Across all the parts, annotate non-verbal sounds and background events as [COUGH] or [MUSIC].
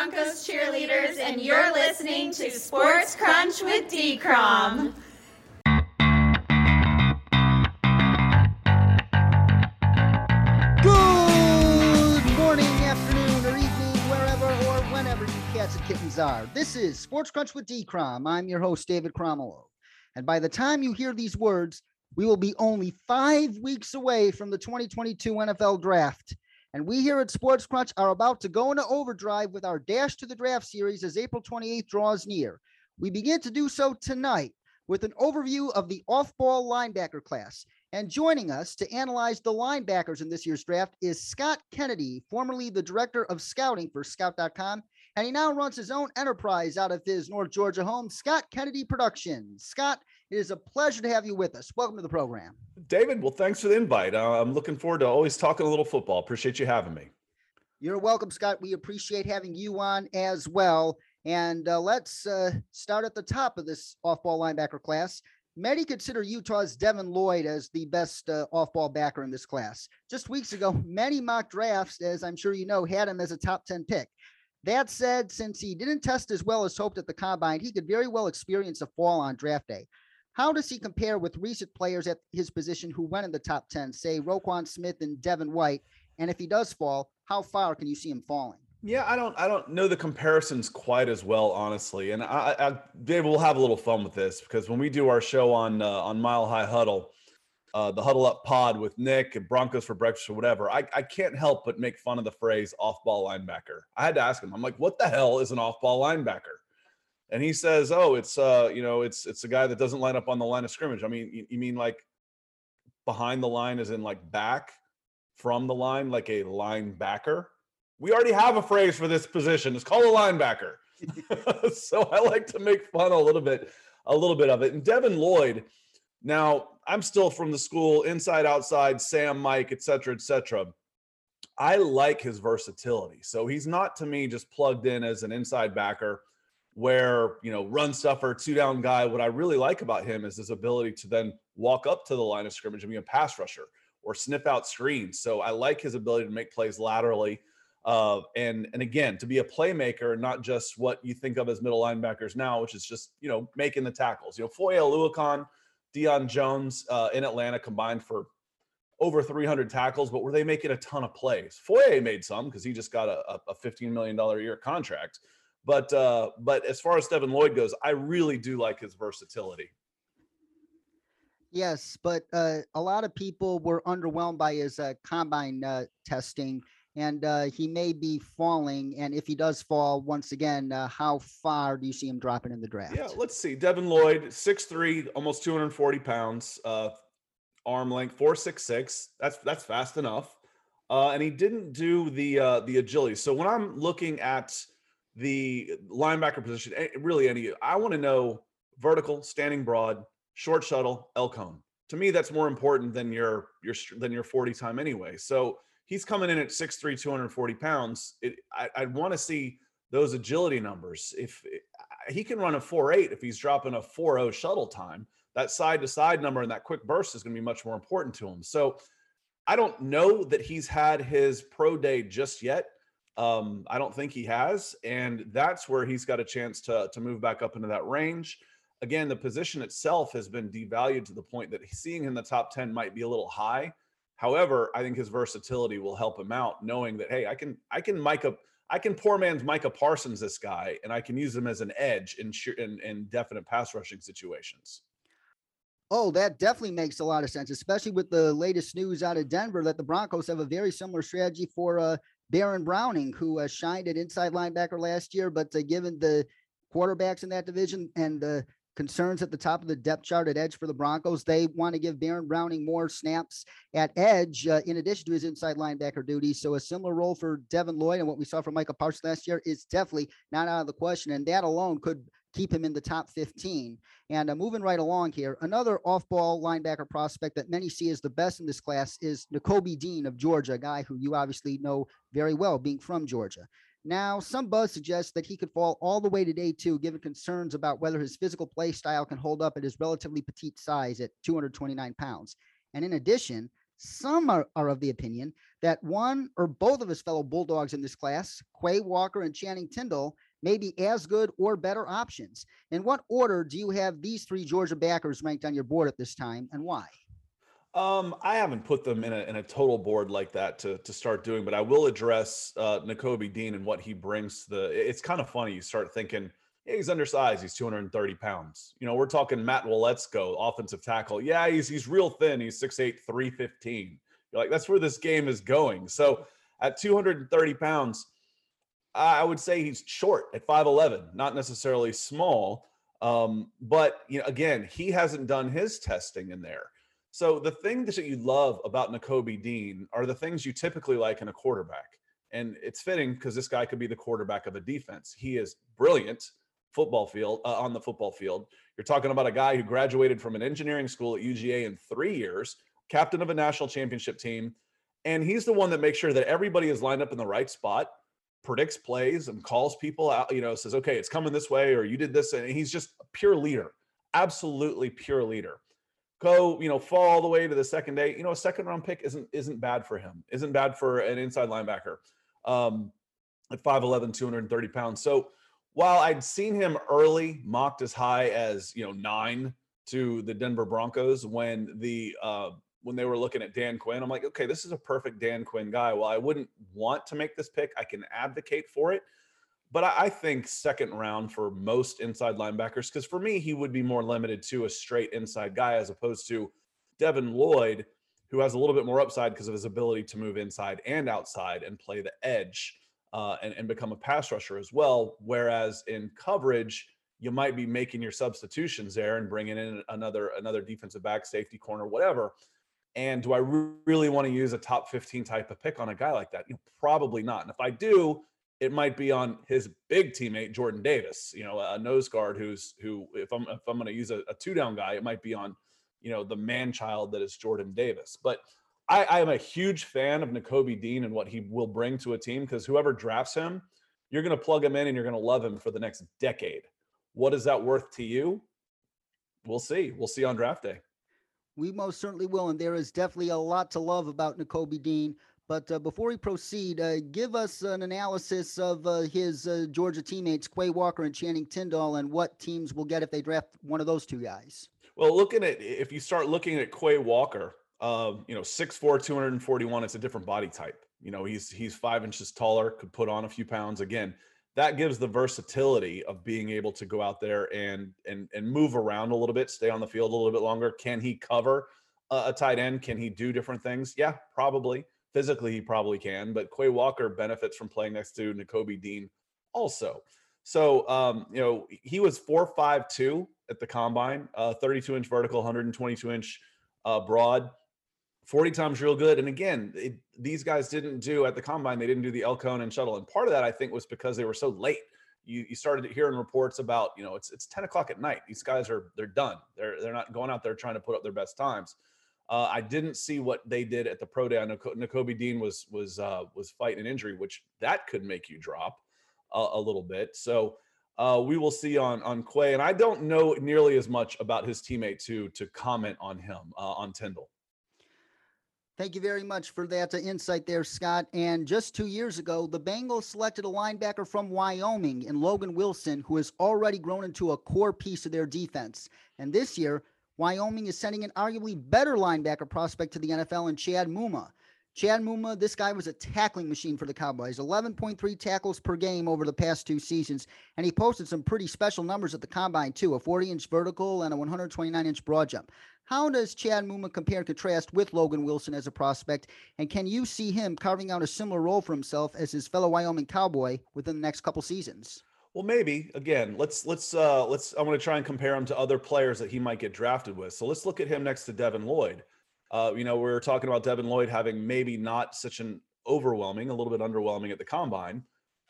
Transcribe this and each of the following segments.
Broncos cheerleaders, and you're listening to Sports Crunch with D. Crom. Good morning, afternoon, or evening, wherever or whenever you cats and kittens are. This is Sports Crunch with D. Crom. I'm your host, David Cromwell. And by the time you hear these words, we will be only five weeks away from the 2022 NFL Draft. And we here at Sports Crunch are about to go into overdrive with our Dash to the Draft series as April 28th draws near. We begin to do so tonight with an overview of the off ball linebacker class. And joining us to analyze the linebackers in this year's draft is Scott Kennedy, formerly the director of scouting for scout.com. And he now runs his own enterprise out of his North Georgia home, Scott Kennedy Productions. Scott, it is a pleasure to have you with us. Welcome to the program. David, well, thanks for the invite. Uh, I'm looking forward to always talking a little football. Appreciate you having me. You're welcome, Scott. We appreciate having you on as well. And uh, let's uh, start at the top of this off ball linebacker class. Many consider Utah's Devin Lloyd as the best uh, off ball backer in this class. Just weeks ago, many mock drafts, as I'm sure you know, had him as a top 10 pick. That said, since he didn't test as well as hoped at the combine, he could very well experience a fall on draft day. How does he compare with recent players at his position who went in the top 10, say Roquan Smith and Devin White? And if he does fall, how far can you see him falling? Yeah, I don't, I don't know the comparisons quite as well, honestly. And I, I Dave, we'll have a little fun with this because when we do our show on uh, on Mile High Huddle, uh, the Huddle Up Pod with Nick and Broncos for breakfast or whatever, I, I can't help but make fun of the phrase off ball linebacker. I had to ask him, I'm like, what the hell is an off ball linebacker? And he says, oh, it's uh, you know, it's it's a guy that doesn't line up on the line of scrimmage. I mean, you, you mean like behind the line, is in like back from the line, like a linebacker? We already have a phrase for this position. It's called a linebacker. [LAUGHS] so I like to make fun a little bit, a little bit of it. And Devin Lloyd, now I'm still from the school inside, outside, Sam, Mike, et cetera, et cetera. I like his versatility. So he's not to me just plugged in as an inside backer where, you know, run stuffer, two down guy. What I really like about him is his ability to then walk up to the line of scrimmage and be a pass rusher or sniff out screens. So I like his ability to make plays laterally uh, and and again, to be a playmaker, not just what you think of as middle linebackers now, which is just you know making the tackles. You know, Foye Oluokun, Deion Jones uh, in Atlanta combined for over 300 tackles, but were they making a ton of plays? Foye made some because he just got a, a 15 million dollar a year contract. But uh, but as far as Devin Lloyd goes, I really do like his versatility. Yes, but uh, a lot of people were underwhelmed by his uh, combine uh, testing and uh, he may be falling. And if he does fall, once again, uh, how far do you see him dropping in the draft? Yeah, let's see. Devin Lloyd, 6'3", almost 240 pounds, uh, arm length, 4'6'6". That's that's fast enough. Uh, and he didn't do the uh, the agility. So when I'm looking at the linebacker position, eh, really any, I want to know vertical, standing broad, short shuttle, L cone. To me, that's more important than your your than your 40 time anyway. So he's coming in at 6'3", 240 pounds. It, I, I want to see those agility numbers. If it, he can run a 4'8", if he's dropping a 4'0 shuttle time, that side to side number and that quick burst is going to be much more important to him. So I don't know that he's had his pro day just yet. Um, I don't think he has, and that's where he's got a chance to to move back up into that range. Again, the position itself has been devalued to the point that seeing him in the top ten might be a little high. However, I think his versatility will help him out, knowing that hey, I can I can Micah I can poor man's Micah Parsons this guy, and I can use him as an edge in in, in definite pass rushing situations. Oh, that definitely makes a lot of sense, especially with the latest news out of Denver that the Broncos have a very similar strategy for uh, Baron Browning, who uh, shined at inside linebacker last year, but uh, given the quarterbacks in that division and the concerns at the top of the depth chart at edge for the Broncos. They want to give Baron Browning more snaps at edge uh, in addition to his inside linebacker duties. So a similar role for Devin Lloyd and what we saw from Micah Parsons last year is definitely not out of the question. And that alone could keep him in the top 15. And uh, moving right along here, another off ball linebacker prospect that many see as the best in this class is Nakobe Dean of Georgia, a guy who you obviously know very well, being from Georgia. Now, some buzz suggests that he could fall all the way to day two, given concerns about whether his physical play style can hold up at his relatively petite size at 229 pounds. And in addition, Some are, are of the opinion that one or both of his fellow Bulldogs in this class, Quay Walker and Channing Tindall, may be as good or better options. In what order do you have these three Georgia backers ranked on your board at this time and why? Um, I haven't put them in a, in a total board like that to, to start doing, but I will address uh, Nakobe Dean and what he brings to the. It's kind of funny. You start thinking, he's undersized. He's 230 pounds. You know, we're talking Matt Waletzko, offensive tackle. Yeah, he's he's real thin. He's 6'8, 315. You're like, that's where this game is going. So at 230 pounds, I would say he's short at 5'11, not necessarily small. Um, but you know, again, he hasn't done his testing in there. So the thing that you love about Nakobe Dean are the things you typically like in a quarterback. And it's fitting because this guy could be the quarterback of a defense. He is brilliant football field uh, on the football field. You're talking about a guy who graduated from an engineering school at UGA in 3 years, captain of a national championship team, and he's the one that makes sure that everybody is lined up in the right spot, predicts plays and calls people out, you know, says, "Okay, it's coming this way or you did this." And he's just a pure leader. Absolutely pure leader go, you know, fall all the way to the second day. You know, a second round pick isn't isn't bad for him. Isn't bad for an inside linebacker. Um, at 5'11, 230 pounds. So while I'd seen him early mocked as high as you know nine to the Denver Broncos when the uh, when they were looking at Dan Quinn, I'm like, okay, this is a perfect Dan Quinn guy. Well, I wouldn't want to make this pick. I can advocate for it but I, think second round for most inside linebackers, because for me, he would be more limited to a straight inside guy as opposed to Devin Lloyd, who has a little bit more upside because of his ability to move inside and outside and play the edge uh, and, and become a pass rusher as well. Whereas in coverage, you might be making your substitutions there and bringing in another another defensive back, safety corner, whatever. And do I really want to use a top 15 type of pick on a guy like that? You know, probably not. And if I do, it might be on his big teammate Jordan Davis, you know, a nose guard who's who if I'm if I'm going to use a, a, two down guy, it might be on, you know, the man child that is Jordan Davis. But I, I am a huge fan of Nakobe Dean and what he will bring to a team because whoever drafts him, you're going to plug him in and you're going to love him for the next decade. What is that worth to you? We'll see. We'll see on draft day. We most certainly will, and there is definitely a lot to love about Nakobe Dean. But uh, before we proceed, uh, give us an analysis of uh, his uh, Georgia teammates, Quay Walker and Channing Tindall, and what teams will get if they draft one of those two guys. Well, looking at if you start looking at Quay Walker, um, you know, 6'4", 241, it's a different body type. You know, he's he's five inches taller, could put on a few pounds. Again, that gives the versatility of being able to go out there and and and move around a little bit, stay on the field a little bit longer. Can he cover a, a tight end? Can he do different things? Yeah, probably. Physically, he probably can, but Quay Walker benefits from playing next to Nakobe Dean also. So, um, you know, he was four five two at the combine, uh, 32 inch vertical, 122 inch uh, broad, 40 times real good. And again, it, these guys didn't do at the combine, they didn't do the L cone and shuttle. And part of that, I think, was because they were so late. You, you started hearing reports about, you know, it's it's 10 o'clock at night. These guys are they're done. They're they're not going out there trying to put up their best times. Uh, I didn't see what they did at the pro day. I know Nakobe Dean was was uh, was fighting an injury, which that could make you drop a, a little bit. So uh, we will see on on Quay, and I don't know nearly as much about his teammate to to comment on him uh, on Tindall. Thank you very much for that uh, insight there, Scott. And just two years ago, the Bengals selected a linebacker from Wyoming in Logan Wilson, who has already grown into a core piece of their defense. And this year, Wyoming is sending an arguably better linebacker prospect to the NFL in Chad Muma. Chad Muma, this guy was a tackling machine for the Cowboys. 11.3 tackles per game over the past two seasons, and he posted some pretty special numbers at the combine too, a 40-inch vertical and a 129-inch broad jump. How does Chad Muma compare and contrast with Logan Wilson as a prospect, and can you see him carving out a similar role for himself as his fellow Wyoming Cowboy within the next couple seasons? Well, maybe again. Let's let's uh let's. I'm going to try and compare him to other players that he might get drafted with. So let's look at him next to Devin Lloyd. Uh, you know, we are talking about Devin Lloyd having maybe not such an overwhelming, a little bit underwhelming at the combine,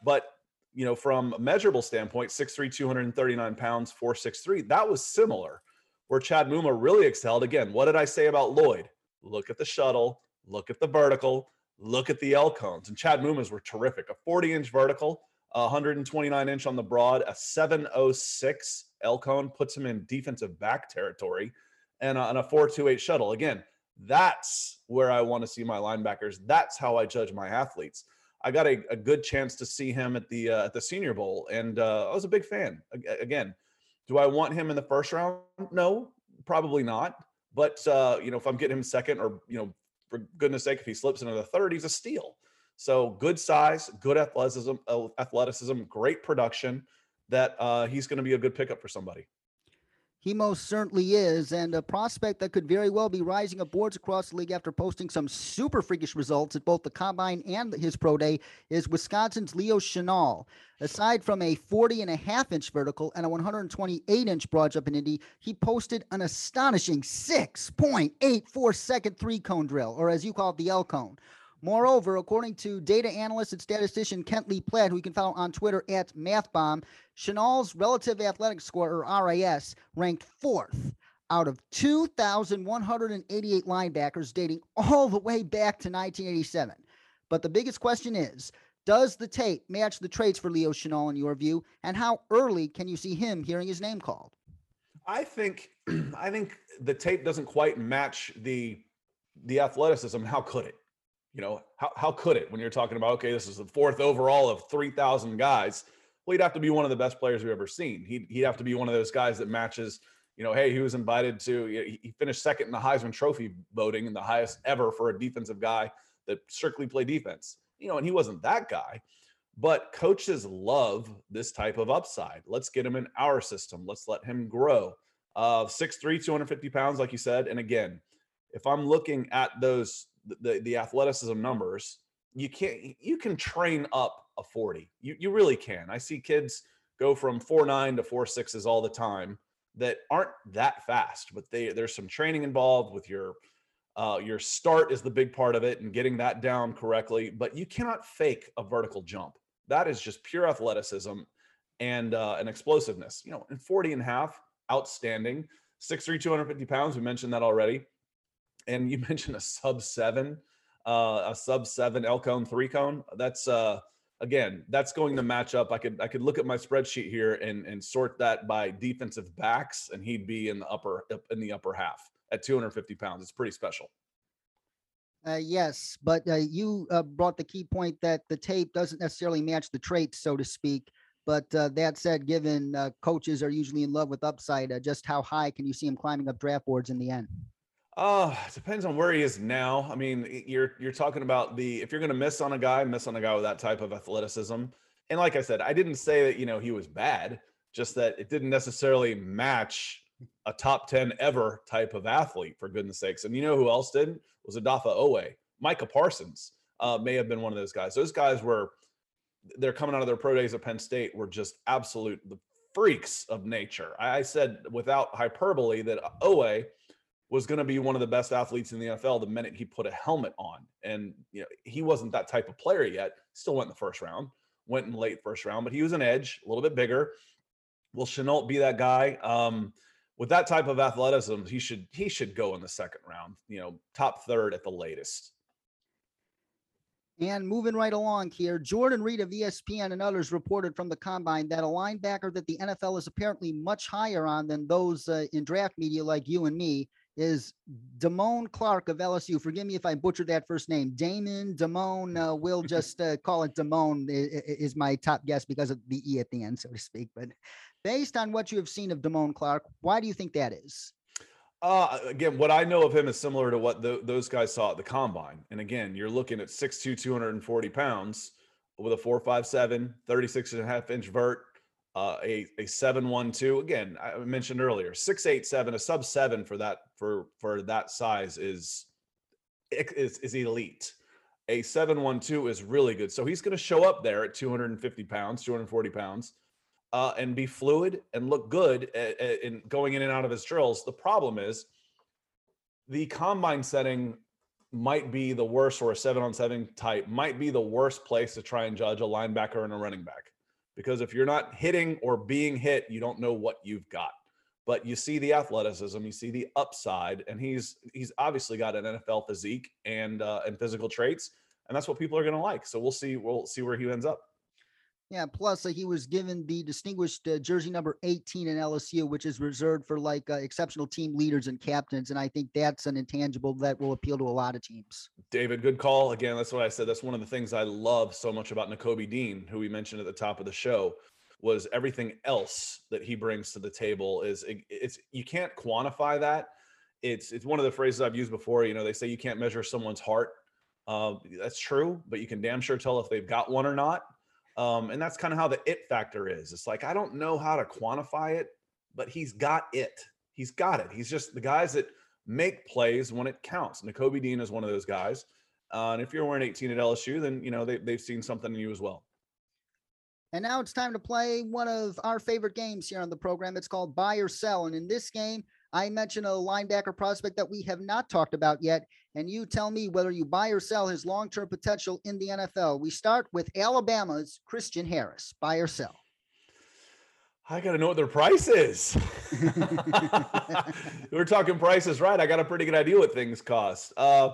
but you know, from a measurable standpoint, 6'3", 239 pounds, 4'6'3", that was similar. Where Chad Muma really excelled. Again, what did I say about Lloyd? Look at the shuttle, look at the vertical, look at the L cones. And Chad Muma's were terrific. A 40 inch vertical, 129 inch on the broad, a 706 L cone puts him in defensive back territory, and on a 428 shuttle. Again, That's where I want to see my linebackers. That's how I judge my athletes. I got a, a good chance to see him at the uh, at the Senior Bowl, and uh, I was a big fan. Again, do I want him in the first round? No, probably not. But uh, you know, if I'm getting him second, or you know, for goodness sake, if he slips into the third, he's a steal. So good size, good athleticism, uh, athleticism, great production. That uh, he's going to be a good pickup for somebody. He most certainly is, and a prospect that could very well be rising up boards across the league after posting some super freakish results at both the combine and his pro day is Wisconsin's Leo Chenal. Aside from a 40 and a half inch vertical and a 128 inch broad jump in Indy, he posted an astonishing 6.84 second three cone drill, or as you call it, the L cone. Moreover, according to data analyst and statistician Kent Lee Platt, who you can follow on Twitter at MathBomb, Chenal's relative athletic score, or RAS, ranked fourth out of 2,188 linebackers dating all the way back to 1987. But the biggest question is Does the tape match the traits for Leo Chenal in your view? And how early can you see him hearing his name called? I think [CLEARS THROAT] I think the tape doesn't quite match the the athleticism. How could it? You know, how, how could it when you're talking about, okay, this is the fourth overall of 3,000 guys? Well, he'd have to be one of the best players we've ever seen. He'd, he'd have to be one of those guys that matches, you know, hey, he was invited to, he finished second in the Heisman Trophy voting and the highest ever for a defensive guy that strictly played defense. You know, and he wasn't that guy. But coaches love this type of upside. Let's get him in our system. Let's let him grow. Uh, 6'3, 250 pounds, like you said. And again, if I'm looking at those the the athleticism numbers, you can't you can train up a 40. You you really can. I see kids go from four nine to four sixes all the time that aren't that fast, but they there's some training involved with your uh, your start is the big part of it and getting that down correctly. But you cannot fake a vertical jump. That is just pure athleticism and uh, an explosiveness. You know, in 40 and a half, outstanding. 6'3, 250 pounds. We mentioned that already and you [LAUGHS] mentioned a sub seven, uh, a sub seven L cone, three cone. That's uh, again, that's going to match up. I could I could look at my spreadsheet here and and sort that by defensive backs, and he'd be in the upper in the upper half at 250 pounds. It's pretty special. Uh, yes, but uh, you uh, brought the key point that the tape doesn't necessarily match the traits, so to speak. But uh, that said, given uh, coaches are usually in love with upside, uh, just how high can you see him climbing up draft boards in the end? Uh, it depends on where he is now. I mean, you're you're talking about the if you're going to miss on a guy, miss on a guy with that type of athleticism. And like I said, I didn't say that you know he was bad, just that it didn't necessarily match a top 10 ever type of athlete for goodness sakes. And you know who else did? Was Odafe Oweh. Micah Parsons uh, may have been one of those guys. Those guys were they're coming out of their pro days at Penn State were just absolute the freaks of nature. I said without hyperbole that Oweh was going to be one of the best athletes in the NFL the minute he put a helmet on. And you know, he wasn't that type of player yet. Still went in the first round, went in late first round, but he was an edge, a little bit bigger. Will Chenal be that guy? Um, with that type of athleticism, he should he should go in the second round, you know, top third at the latest. And moving right along here, Jordan Reid of ESPN and others reported from the combine that a linebacker that the NFL is apparently much higher on than those uh, in draft media like you and me is Damone Clark of LSU. Forgive me if I butchered that first name. Damon, Damone, uh, we'll [LAUGHS] just uh, call it Damone is my top guess because of the E at the end, so to speak. But based on what you have seen of Damone Clark, why do you think that is? Uh, again, what I know of him is similar to what the, those guys saw at the combine. And again, you're looking at 6'2", 240 pounds with a 4'5'7", 36 and a half inch vert, uh, a a seven one two. Again, I mentioned earlier, six eight seven, a sub seven for that for for that size is is, is elite. A seven one two is really good. So he's going to show up there at 250 pounds, 240 pounds, uh, and be fluid and look good at, at, in going in and out of his drills. The problem is the combine setting might be the worst, or a seven on seven type might be the worst place to try and judge a linebacker and a running back because if you're not hitting or being hit, you don't know what you've got. But you see the athleticism, you see the upside, and he's he's obviously got an NFL physique and uh, and physical traits, and that's what people are going to like. So we'll see we'll see where he ends up. Yeah, plus uh, he was given the distinguished uh, jersey number 18 in LSU, which is reserved for like uh, exceptional team leaders and captains. And I think that's an intangible that will appeal to a lot of teams. David, good call. Again, that's what I said. That's one of the things I love so much about Nakobe Dean, who we mentioned at the top of the show, was everything else that he brings to the table is it, it's you can't quantify that. It's it's one of the phrases I've used before. You know, they say you can't measure someone's heart. Uh, that's true, but you can damn sure tell if they've got one or not. Um, and that's kind of how the it factor is. It's like, I don't know how to quantify it, but he's got it. He's got it. He's just the guys that make plays when it counts. Nakobe Dean is one of those guys. Uh, and if you're wearing 18 at LSU, then, you know, they, they've seen something in you as well. And now it's time to play one of our favorite games here on the program. It's called Buy or Sell. And in this game, I mentioned a linebacker prospect that we have not talked about yet, and you tell me whether you buy or sell his long term potential in the NFL. We start with Alabama's Christian Harris. Buy or sell? I got to know what their price is. [LAUGHS] We're talking prices, right? I got a pretty good idea what things cost. Uh,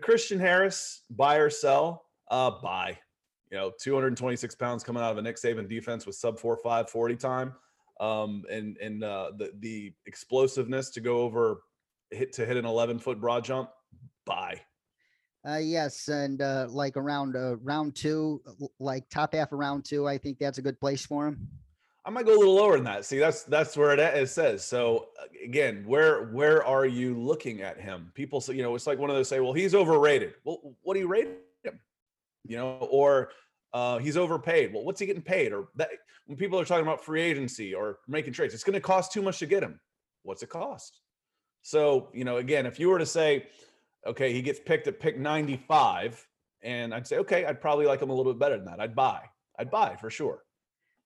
Christian Harris, buy or sell? Uh, buy. You know, 226 pounds coming out of a Nick Saban defense with sub 4 5 40 time um, and and uh, the the explosiveness to go over hit to hit an 11 foot broad jump. Bye. Uh, yes, and uh, like around uh, round two, like top half of round two, I think that's a good place for him. I might go a little lower than that. See, that's that's where it, it says. So again, where where are you looking at him? People say, you know, it's like one of those say, well, he's overrated. Well, what do you rate him? You know, or uh, he's overpaid. Well, what's he getting paid? Or that when people are talking about free agency or making trades, it's going to cost too much to get him. What's it cost? So, you know, again, if you were to say, okay, he gets picked at pick 95, and I'd say, okay, I'd probably like him a little bit better than that. I'd buy. I'd buy for sure.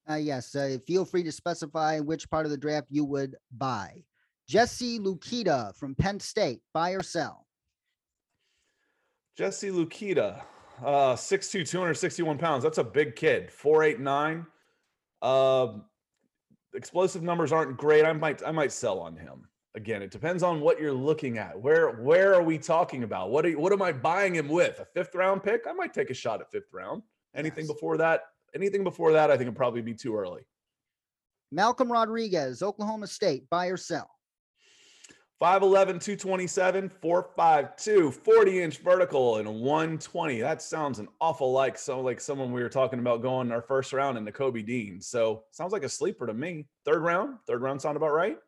Uh, yes. Uh, feel free to specify which part of the draft you would buy. Jesse Luketa from Penn State, buy or sell? Jesse Luketa. Uh, 6'2, 261 pounds. That's a big kid. 4'8'9. Uh, explosive numbers aren't great. I might I might sell on him. Again, it depends on what you're looking at. Where where are we talking about? What are, what am I buying him with? A fifth round pick? I might take a shot at fifth round. Anything yes. before that? Anything before that? I think it'd probably be too early. Malcolm Rodriguez, Oklahoma State, buy or sell? 5'11, 227, 4'5'2, 40 inch vertical, and 120. That sounds an awful like so like someone we were talking about going our first round in Nakobe Dean. So sounds like a sleeper to me. Third round, third round sound about right?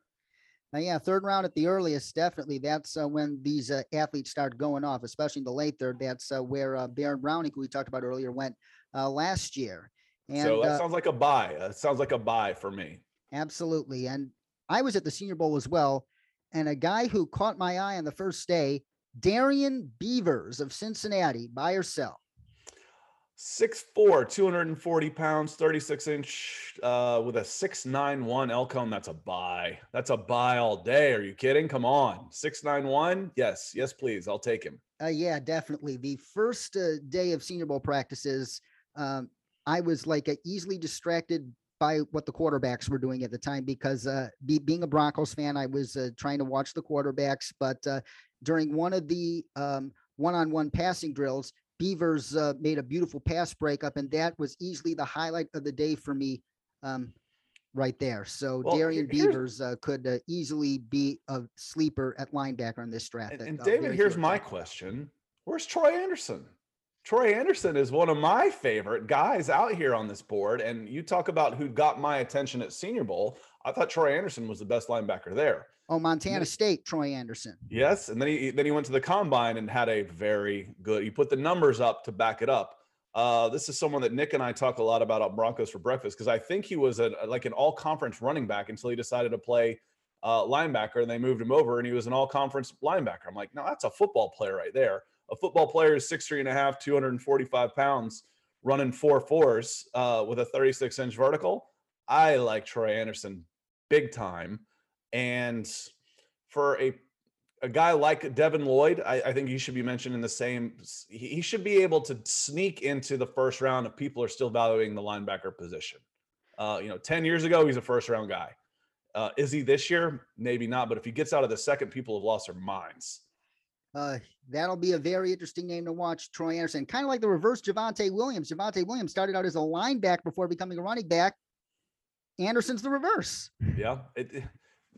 Uh, yeah, third round at the earliest, definitely. That's uh, when these uh, athletes start going off, especially in the late third. That's uh, where uh, Baron Browning, who we talked about earlier, went uh, last year. And, so that sounds like a buy. That sounds like a buy for me. Absolutely. And I was at the Senior Bowl as well and a guy who caught my eye on the first day, Darrian Beavers of Cincinnati, buy or sell? 6'4, 240 pounds, 36 inch, uh, with a 691 L cone. That's a buy. That's a buy all day. Are you kidding? Come on. 691? Yes, yes, please. I'll take him. Uh, yeah, definitely. The first uh, day of Senior Bowl practices, um, I was like a easily distracted by what the quarterbacks were doing at the time because uh, be, being a Broncos fan, I was uh, trying to watch the quarterbacks. But uh, during one of the um, one-on-one passing drills, Beavers uh, made a beautiful pass breakup, and that was easily the highlight of the day for me. Um, right there. So well, Darrian Beavers uh, could uh, easily be a sleeper at linebacker in this draft. And, and David, here's my question: Where's Troy Anderson? Troy Anderson is one of my favorite guys out here on this board. And you talk about who got my attention at Senior Bowl. I thought Troy Anderson was the best linebacker there. Oh, Montana State, Troy Anderson. Yes, and then he then he went to the combine and had a very good. He put the numbers up to back it up. Uh, this is someone that Nick and I talk a lot about at Broncos for breakfast because I think he was a like an all conference running back until he decided to play uh, linebacker and they moved him over and he was an all conference linebacker. I'm like, no, that's a football player right there a football player is six three and a half, 245 pounds, running four fours uh, with a 36 inch vertical. I like Troy Anderson big time. And for a a guy like Devin Lloyd, I, I, think he should be mentioned in the same. He should be able to sneak into the first round if people are still valuing the linebacker position. Uh, you know, 10 years ago, he's a first round guy. Uh, is he this year? Maybe not. But if he gets out of the second, people have lost their minds. Uh, that'll be a very interesting name to watch. Troy Anderson, kind of like the reverse Javonte Williams. Javonte Williams started out as a linebacker before becoming a running back. Anderson's the reverse. Yeah. It,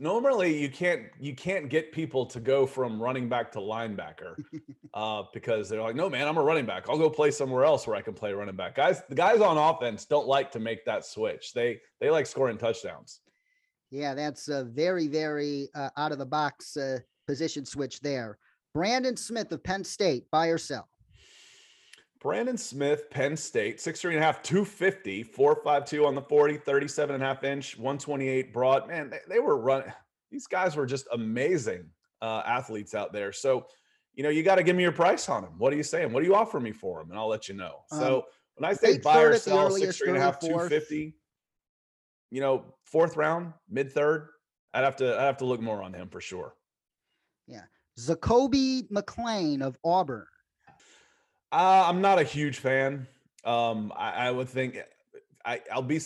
normally you can't you can't get people to go from running back to linebacker [LAUGHS] uh, because they're like, no man, I'm a running back. I'll go play somewhere else where I can play running back. Guys, the guys on offense don't like to make that switch. They they like scoring touchdowns. Yeah, that's a very very uh, out of the box uh, position switch there. Brandon Smith of Penn State, buy or sell? Brandon Smith, Penn State, six three and a half, 250, 452 on the 40, 37 and a half inch, 128 broad. Man, they, they were running. These guys were just amazing uh, athletes out there. So, you know, you got to give me your price on him. What are you saying? What do you offer me for him? And I'll let you know. So um, when I say buy or sell, six three and a half, 250, you know, fourth round, mid third, I'd have to I'd have to look more on him for sure. Yeah. Zakoby McClain of Auburn. Uh, I'm not a huge fan. Um, I, I would think I, I'll be.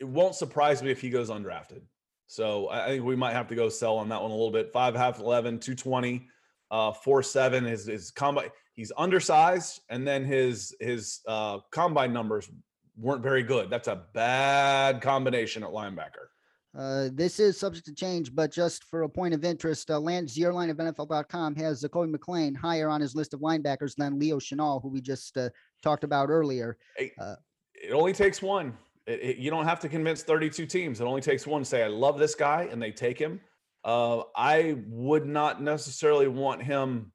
It won't surprise me if he goes undrafted. So I think we might have to go sell on that one a little bit. Five half 11, 220, uh, four seven. His his combine. He's undersized, and then his his uh, combine numbers weren't very good. That's a bad combination at linebacker. Uh, this is subject to change, but just for a point of interest, uh, Lance Zierlein of NFL.com has Zakoby McClain higher on his list of linebackers than Leo Chenal, who we just uh, talked about earlier. Uh, it only takes one. It, it, you don't have to convince 32 teams. It only takes one. To say, I love this guy, and they take him. Uh, I would not necessarily want him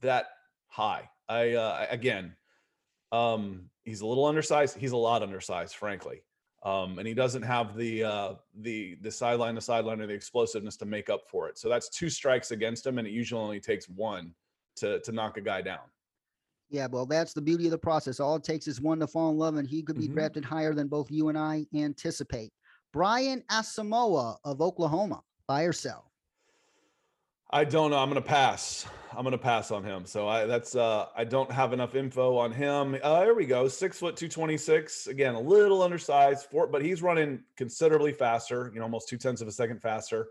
that high. I uh, again, um, he's a little undersized. He's a lot undersized, frankly. Um, and he doesn't have the uh, the the sideline, the sideline, or the explosiveness to make up for it. So that's two strikes against him, and it usually only takes one to to knock a guy down. Yeah, well, that's the beauty of the process. All it takes is one to fall in love, and he could be mm-hmm. drafted higher than both you and I anticipate. Brian Asamoah of Oklahoma, buy or sell? I don't know. I'm going to pass. I'm to pass on him. So I that's uh I don't have enough info on him. Uh here we go. 6 foot 226. Again, a little undersized but he's running considerably faster, you know, almost two tenths of a second faster.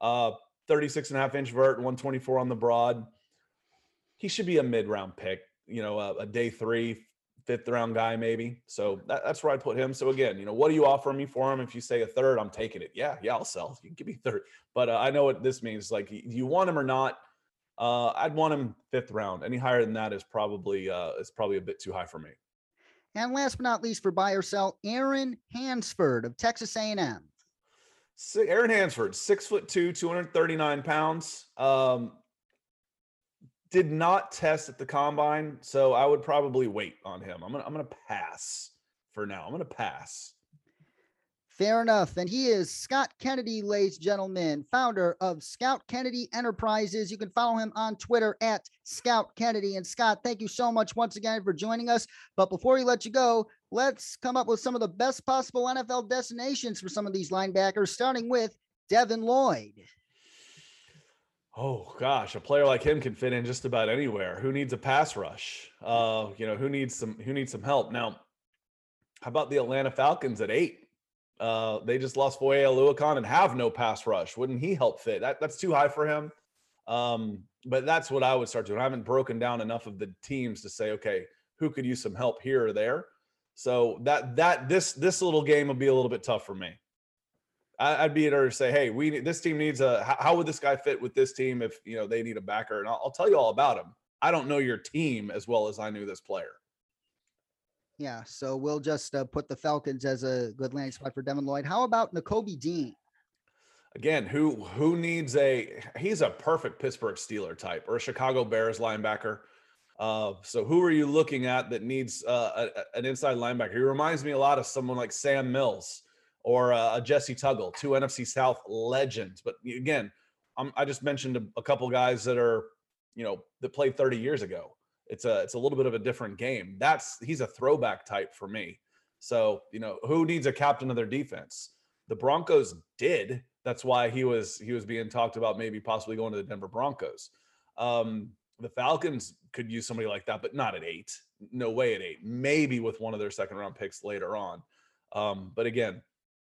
Uh 36 and a half inch vert, 124 on the broad. He should be a mid-round pick, you know, a, a day three, fifth round guy, maybe. So that, that's where I put him. So again, you know, what are you offering me for him? If you say a third, I'm taking it. Yeah, yeah, I'll sell. You give me third. But uh, I know what this means. Like, do you want him or not? Uh, I'd want him fifth round. Any higher than that is probably uh, is probably a bit too high for me. And last but not least, for buy or sell, Aaron Hansford of Texas A&M. Aaron Hansford, six foot two, 239 pounds. Um, did not test at the combine, so I would probably wait on him. I'm gonna I'm gonna pass for now. I'm gonna pass. Fair enough. And he is Scott Kennedy, ladies and gentlemen, founder of Scout Kennedy Enterprises. You can follow him on Twitter at Scout Kennedy. And Scott, thank you so much once again for joining us. But before we let you go, let's come up with some of the best possible NFL destinations for some of these linebackers, starting with Devin Lloyd. Oh gosh, a player like him can fit in just about anywhere. Who needs a pass rush? Uh, you know, who needs some who needs some help? Now, how about the Atlanta Falcons at eight? Uh, they just lost Foye Oluokun and have no pass rush. Wouldn't he help fit? That that's too high for him. Um, but that's what I would start doing. I haven't broken down enough of the teams to say, okay, who could use some help here or there. So that that this this little game will be a little bit tough for me. I'd be there to say, hey, we this team needs a. How would this guy fit with this team if you know they need a backer? And I'll, I'll tell you all about him. I don't know your team as well as I knew this player. Yeah, so we'll just uh, put the Falcons as a good landing spot for Devin Lloyd. How about Nakobe Dean? Again, who who needs a? He's a perfect Pittsburgh Steeler type or a Chicago Bears linebacker. Uh, so who are you looking at that needs uh, a, an inside linebacker? He reminds me a lot of someone like Sam Mills or uh, a Jessie Tuggle, two NFC South legends. But again, I'm, i just mentioned a, a, couple guys that are, you know, that played 30 years ago. It's a it's a little bit of a different game. That's he's a throwback type for me. So you know, who needs a captain of their defense? The Broncos did. That's why he was he was being talked about maybe possibly going to the Denver Broncos. Um, the Falcons could use somebody like that, but not at eight. No way at eight. Maybe with one of their second round picks later on. Um, but again,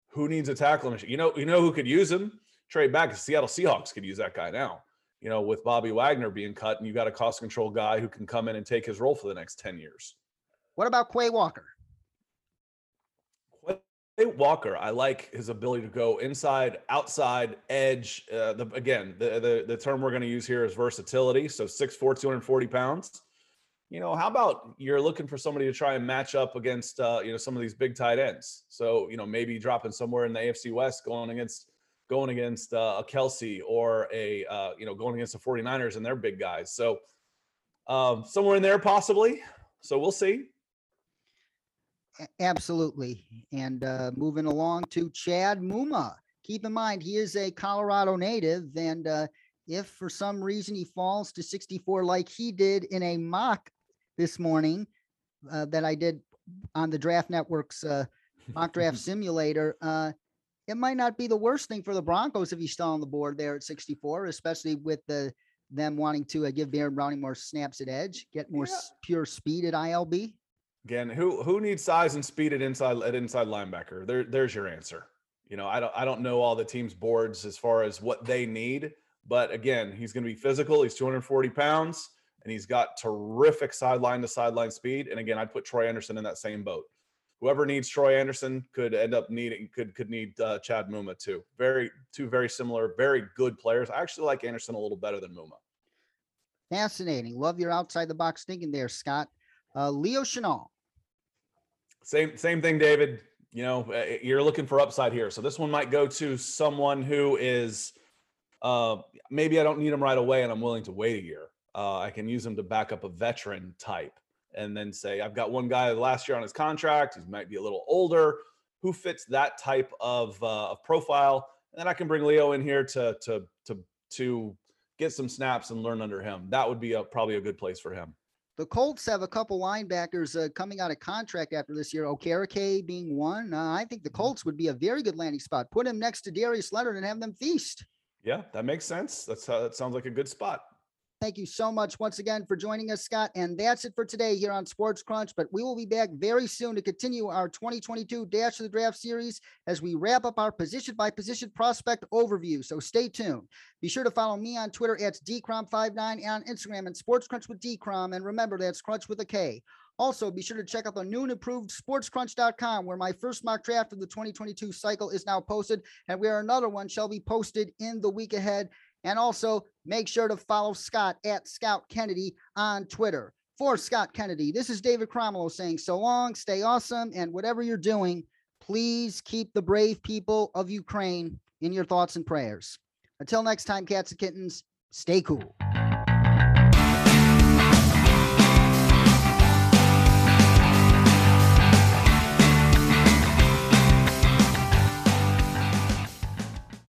who needs a tackle machine? You know, you know who could use him? Trade back. Seattle Seahawks could use that guy now. You know, with Bobby Wagner being cut, and you got a cost control guy who can come in and take his role for the next 10 years. What about Quay Walker? Quay Walker, I like his ability to go inside, outside, edge. Uh, the, again, the, the, the term we're going to use here is versatility. So 6'4, 240 pounds. You know, how about you're looking for somebody to try and match up against, uh, you know, some of these big tight ends. So, you know, maybe dropping somewhere in the AFC West going against going against uh, a Kelce or a, uh, you know, going against the 49ers and their big guys. So um, somewhere in there possibly. So we'll see. Absolutely. And uh, moving along to Chad Muma. Keep in mind, he is a Colorado native. And uh, if for some reason he falls to 64 like he did in a mock this morning uh, that I did on the Draft Network's uh, mock draft [LAUGHS] simulator, uh, it might not be the worst thing for the Broncos if he's still on the board there at 64, especially with the them wanting to uh, give Baron Browning more snaps at edge, get more Yeah. s- pure speed at ILB. Again, who who needs size and speed at inside at inside linebacker? There, there's your answer. You know, I don't I don't know all the teams' boards as far as what they need, but again, he's going to be physical. He's 240 pounds, and he's got terrific sideline to sideline speed. And again, I'd put Troy Anderson in that same boat. Whoever needs Troy Anderson could end up needing could could need uh, Chad Muma too. Very two very similar, very good players. I actually like Anderson a little better than Muma. Fascinating. Love your outside the box thinking there, Scott. Uh, Leo Chenal. Same same thing, David. You know, uh, you're looking for upside here. So this one might go to someone who is uh maybe I don't need him right away and I'm willing to wait a year. Uh I can use him to back up a veteran type and then say I've got one guy last year on his contract, he might be a little older, who fits that type of uh of profile and then I can bring Leo in here to to to to get some snaps and learn under him. That would be a, probably a good place for him. The Colts have a couple linebackers uh, coming out of contract after this year. Okereke being one. Uh, I think the Colts would be a very good landing spot. Put him next to Darius Leonard and have them feast. Yeah, that makes sense. That's how that sounds like a good spot. Thank you so much once again for joining us, Scott. And that's it for today here on Sports Crunch. But we will be back very soon to continue our 2022 Dash of the Draft series as we wrap up our position by position prospect overview. So stay tuned. Be sure to follow me on Twitter at dcrom59 and on Instagram and Sports Crunch with dcrom. And remember, that's Crunch with a K. Also, be sure to check out the new and improved sportscrunch.com, where my first mock draft of the 2022 cycle is now posted, and where another one shall be posted in the week ahead. And also make sure to follow Scott at Scout Kennedy on Twitter. For Scott Kennedy, this is David Cromwell saying so long, stay awesome, and whatever you're doing, please keep the brave people of Ukraine in your thoughts and prayers. Until next time, cats and kittens, stay cool.